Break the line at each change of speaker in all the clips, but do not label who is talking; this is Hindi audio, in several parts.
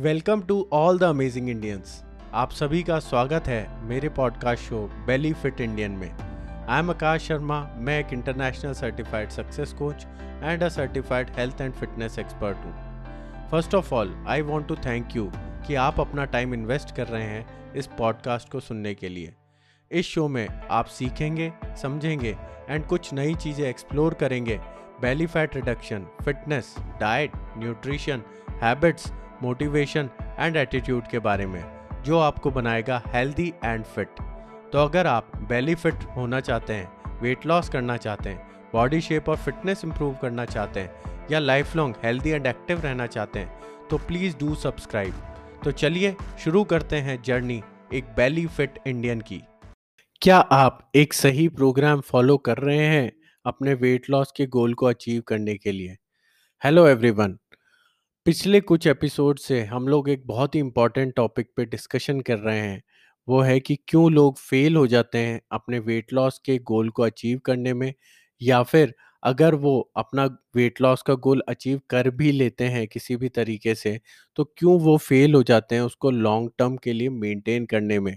Welcome to all the amazing Indians. आप सभी का स्वागत है मेरे podcast show Belly Fit Indian में। आई एम आकाश शर्मा, मैं एक international certified success coach and a certified health and fitness expert हूँ। First of all I want to thank you कि आप अपना टाइम इन्वेस्ट कर रहे हैं इस पॉडकास्ट को सुनने के लिए। इस शो में आप सीखेंगे, समझेंगे एंड कुछ नई चीज़ें एक्सप्लोर करेंगे। Belly fat reduction fitness diet nutrition habits motivation and attitude के बारे में, जो आपको बनाएगा हेल्दी एंड फिट तो अगर आप बेली फिट होना चाहते हैं वेट लॉस करना चाहते हैं बॉडी शेप और फिटनेस इंप्रूव करना चाहते हैं, या life long healthy and active रहना चाहते हैं तो प्लीज़ डू सब्सक्राइब तो चलिए शुरू करते हैं जर्नी एक बेली फिट इंडियन की. क्या आप एक सही प्रोग्राम फॉलो कर रहे हैं अपने वेट लॉस के गोल को अचीव करने के लिए? हेलो एवरीवन पिछले कुछ एपिसोड से हम लोग एक बहुत ही इम्पोर्टेंट टॉपिक पे डिस्कशन कर रहे हैं। वो है कि क्यों लोग फेल हो जाते हैं अपने वेट लॉस के गोल को अचीव करने में या फिर अगर वो अपना वेट लॉस का गोल अचीव कर भी लेते हैं किसी भी तरीके से तो क्यों वो फेल हो जाते हैं उसको लॉन्ग टर्म के लिए मेंटेन करने में?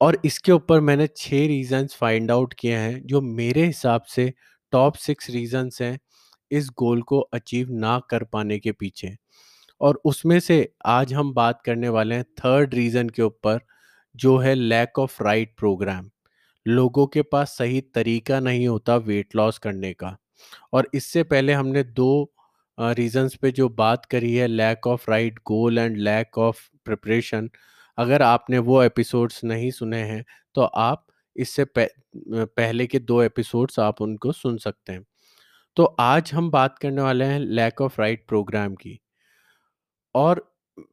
और इसके ऊपर मैंने छः रीजंस फाइंड आउट किए हैं जो मेरे हिसाब से टॉप सिक्स रीजंस हैं। इस गोल को अचीव ना कर पाने के पीछे और उसमें से आज हम बात करने वाले हैं थर्ड रीज़न के ऊपर, जो है लैक ऑफ़ राइट प्रोग्राम लोगों के पास सही तरीका नहीं होता वेट लॉस करने का। और इससे पहले हमने दो रीजंस पे जो बात करी है lack of right goal and lack of preparation अगर आपने वो एपिसोड्स नहीं सुने हैं तो आप इससे पहले के दो एपिसोड्स आप उनको सुन सकते हैं। तो आज हम बात करने वाले हैं लैक ऑफ़ राइट प्रोग्राम की। और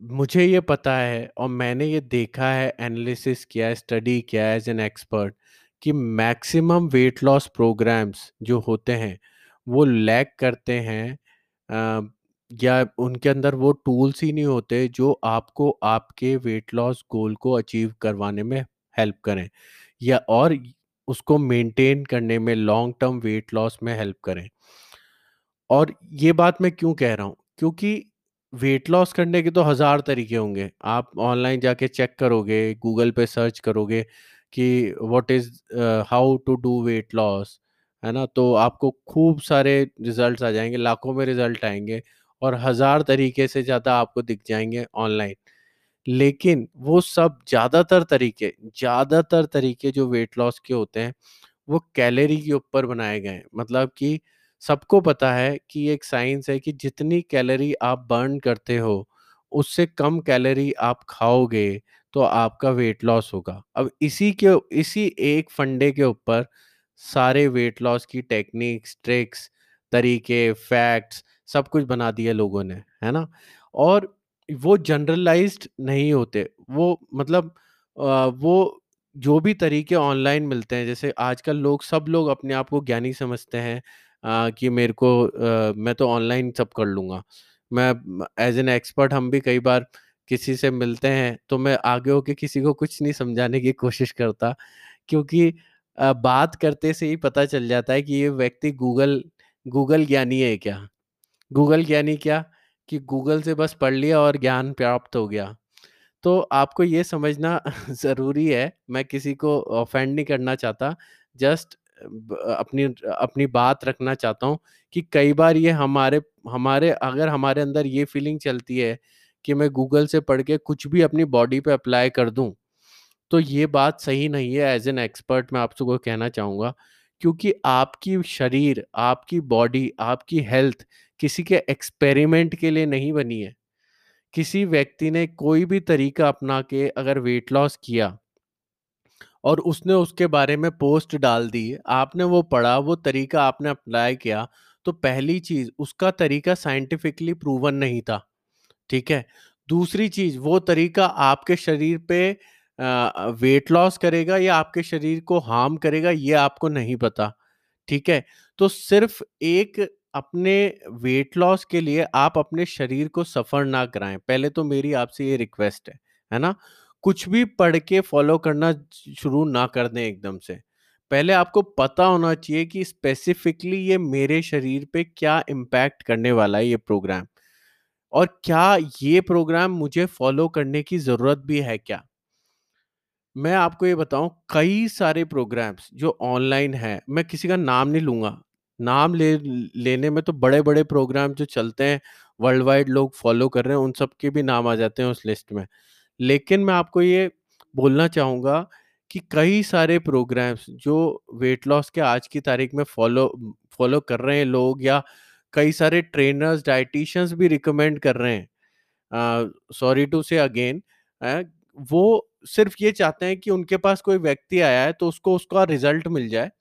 मुझे ये पता है और मैंने ये देखा है एनालिसिस किया है स्टडी किया है एज एन एक्सपर्ट कि मैक्सिमम वेट लॉस प्रोग्राम्स जो होते हैं, वो लैक करते हैं या उनके अंदर वो टूल्स ही नहीं होते जो आपको आपके वेट लॉस गोल को अचीव करवाने में हेल्प करें। या और उसको मेंटेन करने में, लॉन्ग टर्म वेट लॉस में हेल्प करें। और ये बात मैं क्यों कह रहा हूँ? क्योंकि वेट लॉस करने के तो हज़ार तरीके होंगे। आप ऑनलाइन जाके चेक करोगे, गूगल पे सर्च करोगे कि what is how to do weight loss है ना? तो आपको खूब सारे रिजल्ट्स आ जाएँगे, लाखों में रिज़ल्ट आएँगे और हज़ार तरीके से ज़्यादा आपको दिख जाएँगे ऑनलाइन लेकिन वो सब ज़्यादातर तरीके ज़्यादातर तरीके जो वेट लॉस के होते हैं, वो कैलोरी के ऊपर बनाए गए हैं। मतलब कि सबको पता है कि एक साइंस है कि जितनी कैलोरी आप बर्न करते हो, उससे कम कैलोरी आप खाओगे तो आपका वेट लॉस होगा। अब इसी के, इसी एक फंडे के ऊपर सारे वेट लॉस की टेक्निक्स ट्रिक्स तरीके फैक्ट्स सब कुछ बना दिया लोगों ने, है ना? और वो जनरलाइज्ड नहीं होते। वो मतलब वो जो भी तरीके ऑनलाइन मिलते हैं, जैसे आजकल लोग, सब लोग अपने आप को ज्ञानी समझते हैं कि मेरे को मैं तो ऑनलाइन सब कर लूँगा। मैं एज एन एक्सपर्ट हम भी कई बार किसी से मिलते हैं तो मैं आगे होके किसी को कुछ नहीं समझाने की कोशिश करता, क्योंकि बात करते से ही पता चल जाता है कि ये व्यक्ति गूगल गूगल ज्ञानी है क्या? गूगल ज्ञानी क्या? कि गूगल से बस पढ़ लिया और ज्ञान प्राप्त हो गया। तो आपको ये समझना ज़रूरी है, मैं किसी को ऑफेंड नहीं करना चाहता, जस्ट अपनी अपनी बात रखना चाहता हूँ कि कई बार ये हमारे हमारे, अगर हमारे अंदर ये फीलिंग चलती है कि मैं गूगल से पढ़ के कुछ भी अपनी बॉडी पे अप्लाई कर दूँ तो ये बात सही नहीं है एज एन एक्सपर्ट मैं आपसे को कहना चाहूँगा, क्योंकि आपकी शरीर, आपकी बॉडी, आपकी हेल्थ किसी के एक्सपेरिमेंट के लिए नहीं बनी है। किसी व्यक्ति ने कोई भी तरीका अपना के अगर वेट लॉस किया और उसने उसके बारे में पोस्ट डाल दी, आपने वो पढ़ा, वो तरीका आपने अप्लाई किया तो पहली चीज़, उसका तरीका साइंटिफिकली प्रूवन नहीं था, ठीक है? दूसरी चीज़, वो तरीका आपके शरीर पे वेट लॉस करेगा या आपके शरीर को हार्म करेगा, ये आपको नहीं पता, ठीक है? तो सिर्फ़ एक अपने वेट लॉस के लिए आप अपने शरीर को सफ़र ना कराएँ पहले तो मेरी आपसे ये रिक्वेस्ट है है ना कुछ भी पढ़ के फॉलो करना शुरू ना कर दें एकदम से पहले आपको पता होना चाहिए कि स्पेसिफिकली ये मेरे शरीर पे क्या इम्पैक्ट करने वाला है ये प्रोग्राम और क्या ये प्रोग्राम मुझे फॉलो करने की ज़रूरत भी है क्या? मैं आपको ये बताऊँ कई सारे प्रोग्राम्स जो ऑनलाइन हैं, मैं किसी का नाम नहीं लूँगा। नाम ले लेने में तो बड़े-बड़े प्रोग्राम जो चलते हैं, वर्ल्ड वाइड लोग फॉलो कर रहे हैं, उन सब के भी नाम आ जाते हैं उस लिस्ट में। लेकिन मैं आपको ये बोलना चाहूँगा कि कई सारे प्रोग्राम्स जो वेट लॉस के आज की तारीख में फॉलो फॉलो कर रहे हैं लोग या कई सारे ट्रेनर्स, डायटीशियंस भी रिकमेंड कर रहे हैं। सॉरी टू से अगेन वो सिर्फ़ ये चाहते हैं कि उनके पास कोई व्यक्ति आया है तो उसको उसका रिज़ल्ट मिल जाए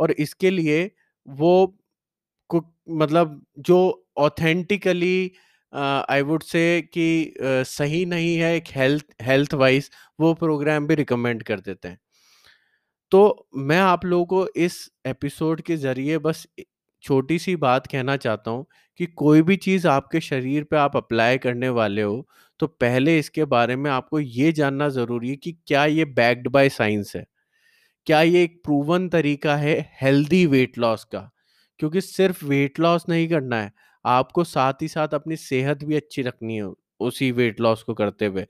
और इसके लिए वो मतलब जो ऑथेंटिकली आई वुड से कि अ, सही नहीं है एक हेल्थ हेल्थ वाइज़ वो प्रोग्राम भी रिकमेंड कर देते हैं। तो मैं आप लोगों को इस एपिसोड के ज़रिए बस ए छोटी-सी बात कहना चाहता हूँ कि कोई भी चीज़ आपके शरीर पे आप अप्लाई करने वाले हो, तो पहले इसके बारे में आपको ये जानना ज़रूरी है कि क्या ये बैक्ड बाय साइंस है? क्या ये एक प्रूवन तरीका है हेल्दी वेट लॉस का? क्योंकि सिर्फ़ वेट लॉस नहीं करना है, आपको साथ ही साथ अपनी सेहत भी अच्छी रखनी है उसी वेट लॉस को करते हुए।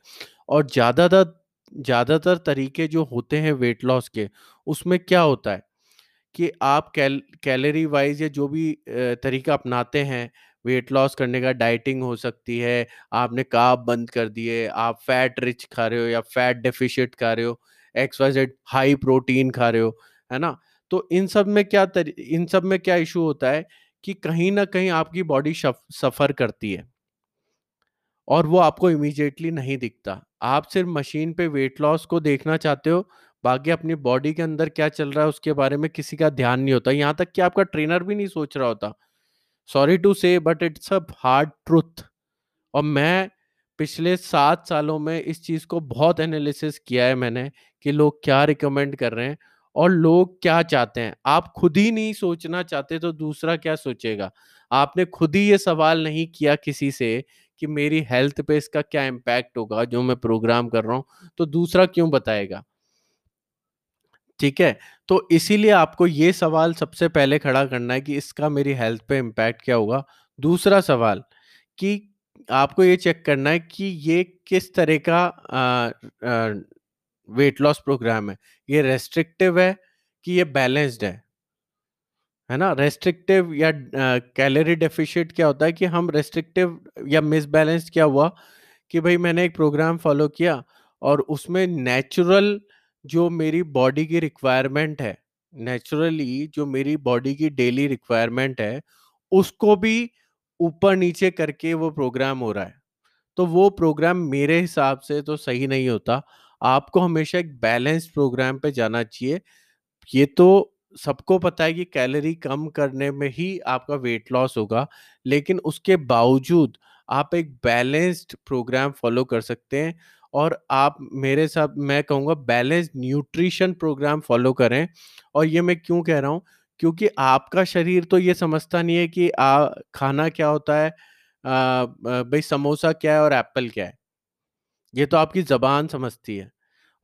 और ज़्यादातर ज़्यादातर तरीके जो होते हैं वेट लॉस के, उसमें क्या होता है कि आप कैल कैलोरी वाइज़ या जो भी तरीका अपनाते हैं, वेट लॉस करने का डाइटिंग हो सकती है, आपने कार्ब बंद कर दिए, आप फैट रिच खा रहे हो या फैट डेफिशिएंट खा रहे हो, X Y Z high protein खा रहे हो, है ना? तो इन सब में क्या तरी इन सब में क्या इश्यू होता है कि कहीं न कहीं आपकी बॉडी सफ़र करती है। और वो आपको इमीजिएटली नहीं दिखता। आप सिर्फ़ मशीन पे वेट लॉस को देखना चाहते हो, बाकी अपनी बॉडी के अंदर क्या चल रहा है उसके बारे में किसी का ध्यान नहीं होता। यहाँ तक कि आपका ट्रेनर भी नहीं सोच रहा होता। Sorry to say but it's a hard truth और मैं पिछले सात सालों में इस चीज़ को बहुत एनालिसिस किया है मैंने कि लोग क्या रिकमेंड कर रहे हैं और लोग क्या चाहते हैं। आप खुद ही नहीं सोचना चाहते तो दूसरा क्या सोचेगा? आपने खुद ही ये सवाल नहीं किया किसी से कि मेरी हेल्थ पे इसका क्या इम्पैक्ट होगा जो मैं प्रोग्राम कर रहा हूँ, तो दूसरा क्यों बताएगा? ठीक है? तो इसीलिए आपको ये सवाल सबसे पहले खड़ा करना है कि इसका मेरी हेल्थ पे इम्पैक्ट क्या होगा? दूसरा सवाल कि आपको ये चेक करना है कि ये किस तरह का वेट लॉस प्रोग्राम है। ये रेस्ट्रिक्टिव है कि ये बैलेंस्ड है? है ना? रेस्ट्रिक्टिव या कैलोरी डेफिशिएंट क्या होता है कि हम रेस्ट्रिक्टिव या मिसबैलेंस्ड क्या हुआ कि भाई मैंने एक प्रोग्राम फ़ॉलो किया और उसमें नेचुरल जो मेरी बॉडी की रिक्वायरमेंट है, नेचुरली जो मेरी बॉडी की डेली रिक्वायरमेंट है, उसको भी ऊपर-नीचे करके वो प्रोग्राम हो रहा है। तो वो प्रोग्राम मेरे हिसाब से तो सही नहीं होता। आपको हमेशा एक बैलेंस्ड प्रोग्राम पे जाना चाहिए। ये तो सबको पता है कि कैलोरी कम करने में ही आपका वेट लॉस होगा, लेकिन उसके बावजूद आप एक बैलेंस्ड प्रोग्राम फ़ॉलो कर सकते हैं और आप मेरे साथ मैं कहूँगा बैलेंस्ड न्यूट्रिशन प्रोग्राम फ़ॉलो करें और ये मैं क्यों कह रहा हूँ? क्योंकि आपका शरीर तो ये समझता नहीं है कि अ, खाना क्या होता है भई समोसा क्या है और एप्पल क्या है? ये तो आपकी ज़बान समझती है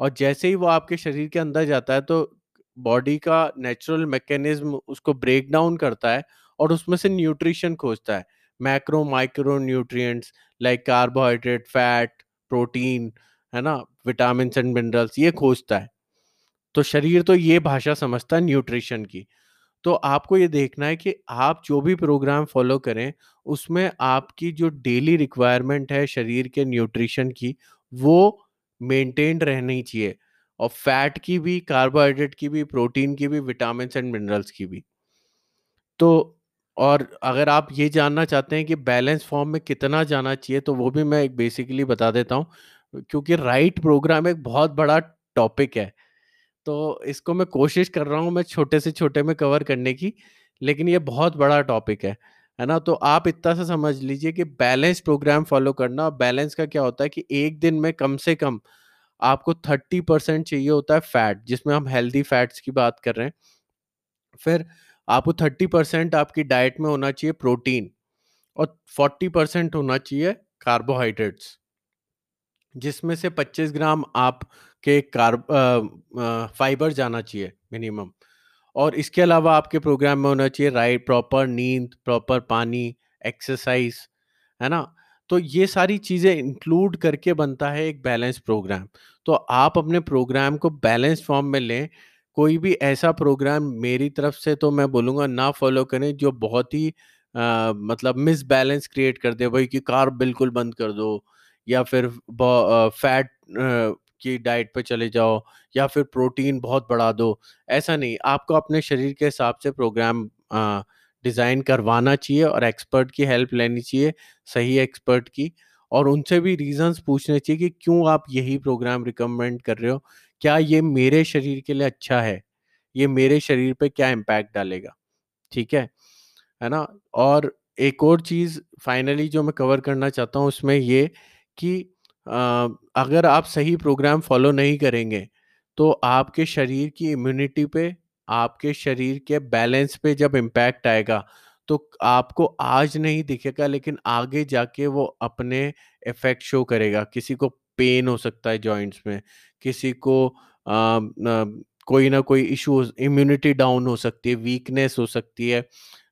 और जैसे ही वो आपके शरीर के अंदर जाता है तो बॉडी का नेचुरल मैकेनिज़्म उसको ब्रेक डाउन करता है और उसमें से न्यूट्रिशन खोजता है। Macro, micro nutrients like carbohydrate, fat, protein, है ना? विटामिन एंड मिनरल्स ये खोजता है। तो शरीर तो ये भाषा समझता है न्यूट्रिशन की। तो आपको ये देखना है कि आप जो भी प्रोग्राम फ़ॉलो करें, उसमें आपकी जो डेली रिक्वायरमेंट है शरीर के न्यूट्रिशन की, वो मेंटेन्ड रहनी चाहिए और फैट की भी, कार्बोहाइड्रेट की भी, प्रोटीन की भी, विटामिन एंड मिनरल्स की भी। तो और अगर आप ये जानना चाहते हैं कि बैलेंस फ़ॉर्म में कितना जाना चाहिए, तो वो भी मैं एक बेसिकली बता देता हूँ, क्योंकि राइट प्रोग्राम एक बहुत बड़ा टॉपिक है। तो इसको मैं कोशिश कर रहा हूँ मैं छोटे से छोटे में कवर करने की, लेकिन ये बहुत बड़ा टॉपिक है, है ना? तो आप इतना सा समझ लीजिए कि बैलेंस प्रोग्राम फ़ॉलो करना बैलेंस का क्या होता है कि एक दिन में कम से कम आपको 30% चाहिए होता है फैट, जिसमें हम हेल्दी फैट्स की बात कर रहे हैं। फिर आपको 30% आपकी डाइट में होना चाहिए प्रोटीन और 40% होना चाहिए कार्बोहाइड्रेट्स। जिसमें से 25 ग्राम आपके कार्ब फाइबर जाना चाहिए मिनिमम। और इसके अलावा आपके प्रोग्राम में होना चाहिए राइट प्रॉपर नींद, प्रॉपर पानी, एक्सरसाइज़, है ना? तो ये सारी चीज़ें इंक्लूड करके बनता है एक बैलेंस प्रोग्राम। तो आप अपने प्रोग्राम को बैलेंस फॉर्म में लें। कोई भी ऐसा प्रोग्राम मेरी तरफ़ से तो मैं बोलूँगा ना फॉलो करें जो बहुत ही आ, मतलब मिस बैलेंस क्रिएट कर दे। भाई कि कार बिल्कुल बंद कर दो या फिर फैट की डाइट पे चले जाओ या फिर प्रोटीन बहुत बढ़ा दो, ऐसा नहीं। आपको अपने शरीर के हिसाब से प्रोग्राम डिज़ाइन करवाना चाहिए और एक्सपर्ट की हेल्प लेनी चाहिए, सही एक्सपर्ट की और उनसे भी रीजंस पूछने चाहिए कि क्यों आप यही प्रोग्राम रिकमेंड कर रहे हो? क्या ये मेरे शरीर के लिए अच्छा है? ये मेरे शरीर पे क्या इम्पैक्ट डालेगा? ठीक है? है ना? और एक और चीज़, फाइनली जो मैं कवर करना चाहता हूँ उसमें ये कि अगर आप सही प्रोग्राम फॉलो नहीं करेंगे तो आपके शरीर की इम्यूनिटी पे आपके शरीर के बैलेंस पे जब इम्पैक्ट आएगा तो आपको आज नहीं दिखेगा लेकिन आगे जाके वो अपने इफ़ेक्ट शो करेगा। किसी को पेन हो सकता है जॉइंट्स में किसी को आ, आ, कोई ना कोई इशू इम्यूनिटी डाउन हो सकती है वीकनेस हो सकती है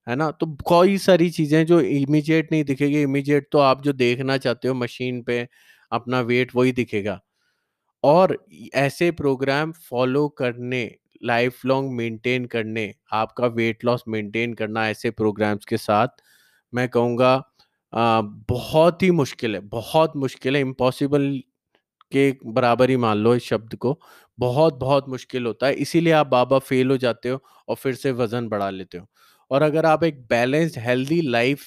है ना? तो कई सारी चीज़ें जो इमीडिएट नहीं दिखेगी। इमीडिएट तो आप जो देखना चाहते हो मशीन पे अपना वेट वही दिखेगा। और ऐसे प्रोग्राम फॉलो करने लाइफ लॉन्ग मेंटेन करने, आपका वेट लॉस मेंटेन करना ऐसे प्रोग्राम्स के साथ, मैं कहूँगा बहुत ही मुश्किल है, बहुत मुश्किल है, इम्पॉसिबल के बराबर ही मान लो इस शब्द को, बहुत बहुत मुश्किल होता है, इसीलिए आप बाबा फेल हो जाते हो और फिर से वज़न बढ़ा लेते हो। और अगर आप एक बैलेंस्ड, हेल्दी लाइफ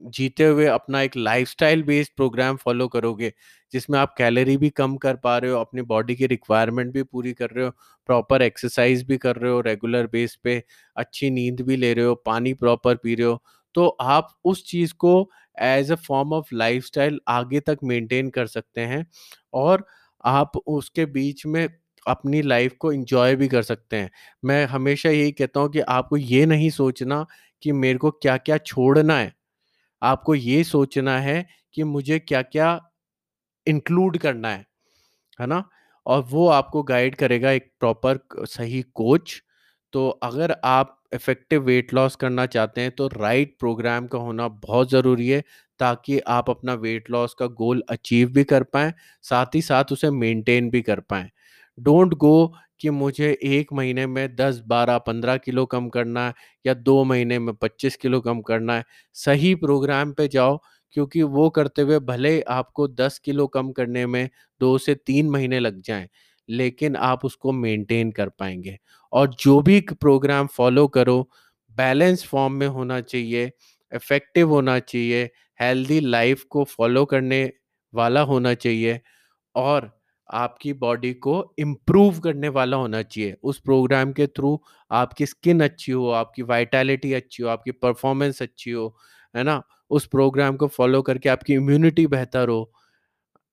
जीते हुए अपना एक लाइफस्टाइल बेस्ड प्रोग्राम फॉलो करोगे, जिसमें आप कैलोरी भी कम कर पा रहे हो, अपनी बॉडी की रिक्वायरमेंट भी पूरी कर रहे हो प्रॉपर एक्सरसाइज भी कर रहे हो रेगुलर बेस पे अच्छी नींद भी ले रहे हो, पानी प्रॉपर पी रहे हो तो आप उस चीज़ को as a form of lifestyle आगे तक मेंटेन कर सकते हैं और आप उसके बीच में अपनी लाइफ को इंजॉय भी कर सकते हैं। मैं हमेशा यही कहता हूँ कि आपको ये नहीं सोचना कि मेरे को क्या क्या छोड़ना है आपको ये सोचना है कि मुझे क्या-क्या इंक्लूड करना है, है ना? और वो आपको गाइड करेगा एक प्रॉपर सही कोच। तो अगर आप इफ़ेक्टिव वेट लॉस करना चाहते हैं, तो राइट प्रोग्राम का होना बहुत ज़रूरी है, ताकि आप अपना वेट लॉस का गोल अचीव भी कर पाएँ, साथ ही साथ उसे मेंटेन भी कर पाएँ। डोंट गो कि मुझे एक महीने में 10, 12, 15 किलो कम करना है या दो महीने में 25 किलो कम करना है। सही प्रोग्राम पे जाओ क्योंकि वो करते हुए भले आपको 10 किलो कम करने में दो से तीन महीने लग जाएँ, लेकिन आप उसको मेंटेन कर पाएँगे और जो भी प्रोग्राम फ़ॉलो करो, बैलेंस फॉर्म में होना चाहिए, इफ़ेक्टिव होना चाहिए, हेल्दी लाइफ़ को फ़ॉलो करने वाला होना चाहिए और आपकी बॉडी को इम्प्रूव करने वाला होना चाहिए। उस प्रोग्राम के थ्रू आपकी स्किन अच्छी हो, आपकी वाइटैलिटी अच्छी हो, आपकी परफॉर्मेंस अच्छी हो, है ना? उस प्रोग्राम को फॉलो करके आपकी इम्यूनिटी बेहतर हो,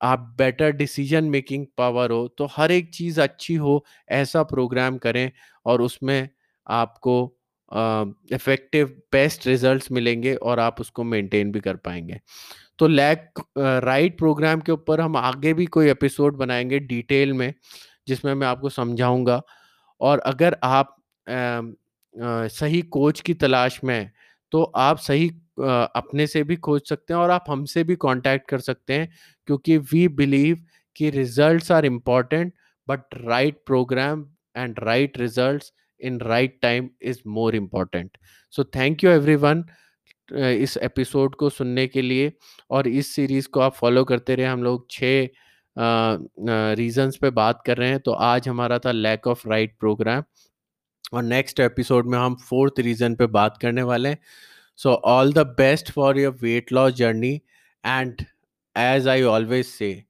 आप बेटर डिसीज़न मेकिंग पावर हो तो हर एक चीज़ अच्छी हो, ऐसा प्रोग्राम करें और उसमें आपको इफ़ेक्टिव बेस्ट रिजल्ट्स मिलेंगे और आप उसको मेंटेन भी कर पाएँगे। तो लैक राइट प्रोग्राम के ऊपर हम आगे भी कोई एपिसोड बनाएँगे डिटेल में जिसमें मैं आपको समझाऊँगा। और अगर आप आ, आ, सही कोच की तलाश में तो आप सही आ, अपने से भी खोज सकते हैं और आप हमसे भी कांटेक्ट कर सकते हैं क्योंकि वी बिलीव कि results are important but right program and right results in right time is more important so thank you everyone इस एपिसोड को सुनने के लिए और इस सीरीज़ को आप फॉलो करते रहे। हम लोग छः रीजंस पे बात कर रहे हैं तो आज हमारा था लैक ऑफ़ राइट प्रोग्राम और नेक्स्ट एपिसोड में हम फोर्थ रीजन पे बात करने वाले हैं। So all the best for your weight loss journey and as I always say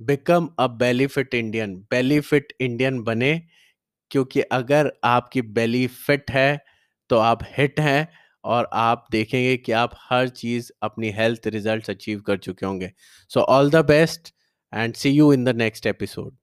become a Belly Fit Indian Belly Fit Indian बने क्योंकि अगर आपकी बेली फिट है तो आप हिट हैं और आप देखेंगे कि आप हर चीज़ अपनी हेल्थ रिजल्ट्स अचीव कर चुके होंगे। So all the best and see you in the next episode